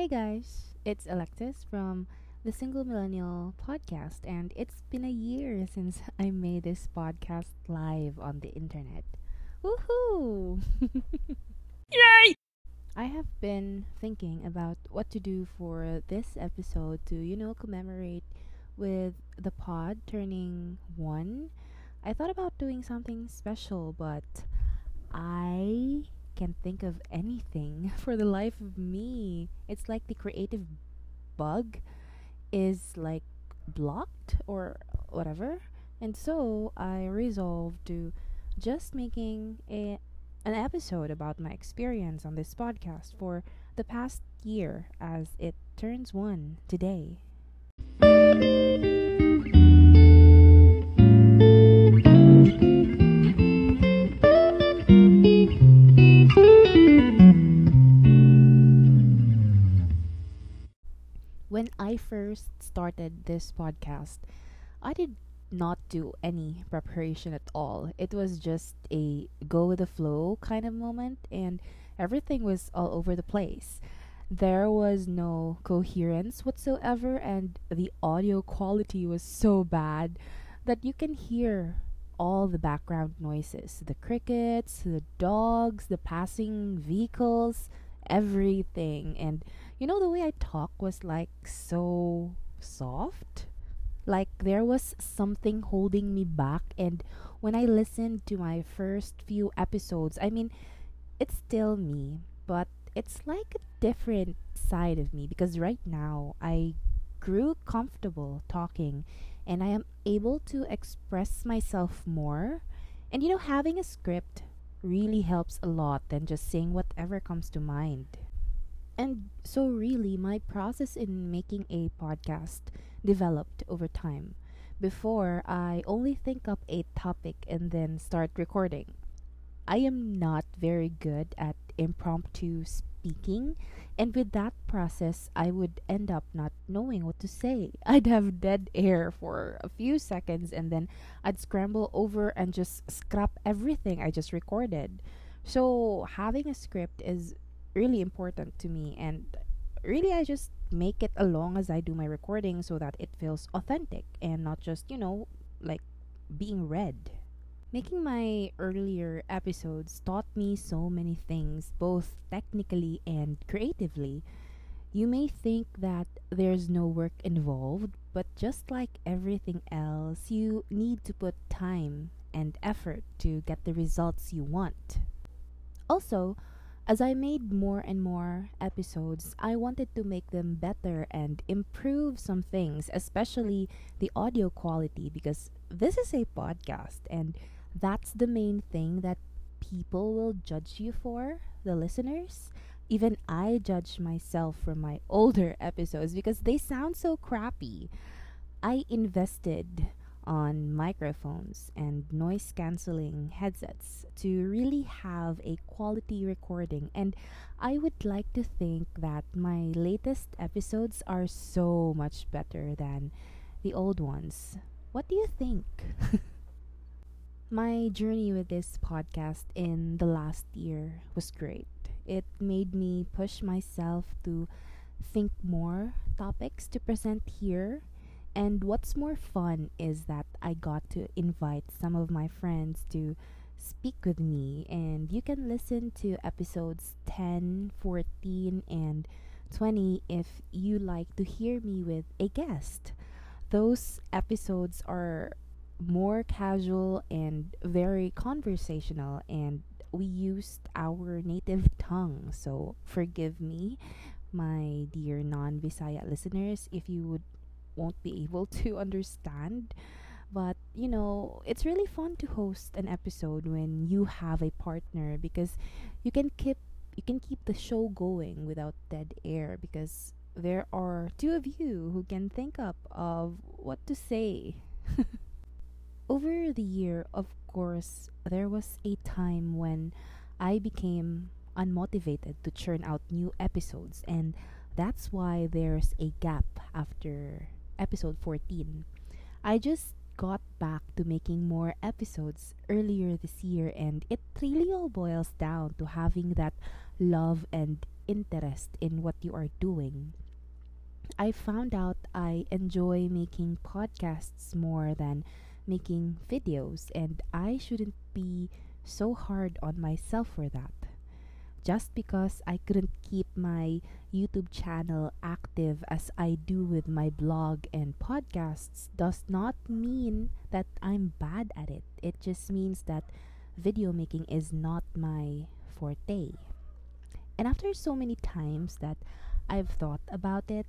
Hey guys, it's Alexis from the Single Millennial Podcast, and it's been a year since I made this podcast live on the internet. Woohoo! Yay! I have been thinking about what to do for this episode to, you know, commemorate with the pod turning one. I thought about doing something special, but I can't think of anything for the life of me. It's like the creative bug is like blocked or whatever. And so I resolved to just making a an episode about my experience on this podcast for the past year as it turns one today. This podcast, I did not do any preparation at all. It was just a go with the flow kind of moment, and everything was all over the place. There was no coherence whatsoever, and the audio quality was so bad that you can hear all the background noises the crickets, the dogs, the passing vehicles, everything. And you know, the way I talk was like so soft like there was something holding me back and when I listened to my first few episodes, I mean, it's still me, but it's like a different side of me because right now I grew comfortable talking and I am able to express myself more. And you know, having a script really helps a lot than just saying whatever comes to mind. And so, really, my process in making a podcast developed over time. Before, I only think up a topic and then start recording. I am not very good at impromptu speaking, and with that process, I would end up not knowing what to say. I'd have dead air for a few seconds, and then I'd scramble over and just scrap everything I just recorded. So, having a script is really important to me and really I just make it along as I do my recording so that it feels authentic and not just, you know, like being read. Making my earlier episodes taught me so many things, both technically and creatively. You may think that there's no work involved, but just like everything else, you need to put time and effort to get the results you want. Also, as I made more and more episodes, I wanted to make them better and improve some things, especially the audio quality, because this is a podcast and that's the main thing that people will judge you for, the listeners. Even I judge myself from my older episodes because they sound so crappy. I invested on microphones and noise cancelling headsets to really have a quality recording. And I would like to think that my latest episodes are so much better than the old ones. What do you think? my journey with this podcast in the last year was great. It made me push myself to think more topics to present here and what's more fun is that I got to invite some of my friends to speak with me, and you can listen to episodes 10, 14, and 20 if you like to hear me with a guest. Those episodes are more casual and very conversational, and we used our native tongue. So forgive me, my dear non Visaya listeners, if you would won't be able to understand. But you know, it's really fun to host an episode when you have a partner because you can keep you can keep the show going without dead air because there are two of you who can think up of what to say. Over the year, of course, there was a time when I became unmotivated to churn out new episodes, and that's why there's a gap after episode 14. I just got back to making more episodes earlier this year, and it really all boils down to having that love and interest in what you are doing. I found out I enjoy making podcasts more than making videos, and I shouldn't be so hard on myself for that. Just because I couldn't keep my YouTube channel active as I do with my blog and podcasts does not mean that I'm bad at it. It just means that video making is not my forte. And after so many times that I've thought about it,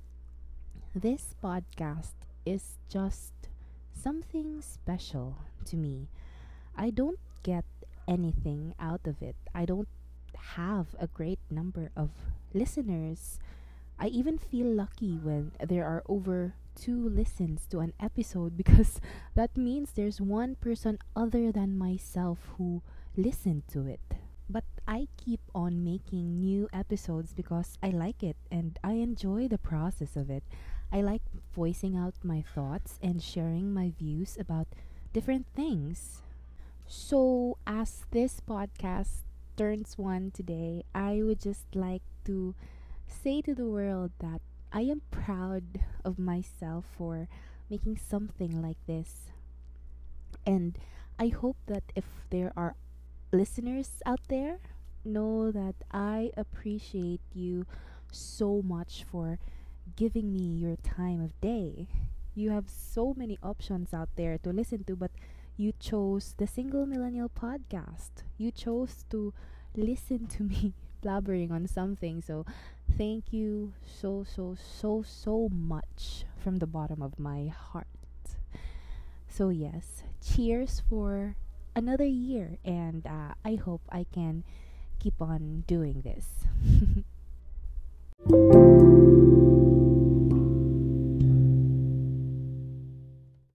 this podcast is just something special to me. I don't get anything out of it. I don't have a great number of listeners. I even feel lucky when there are over two listens to an episode because that means there's one person other than myself who listened to it. But I keep on making new episodes because I like it and I enjoy the process of it. I like voicing out my thoughts and sharing my views about different things. So, as this podcast turns one today, I would just like to say to the world that I am proud of myself for making something like this. And I hope that if there are listeners out there, know that I appreciate you so much for giving me your time of day. You have so many options out there to listen to, but you chose the Single Millennial podcast. You chose to listen to me blabbering on something. So, thank you so, so, so, so much from the bottom of my heart. So, yes, cheers for another year, and uh, I hope I can keep on doing this.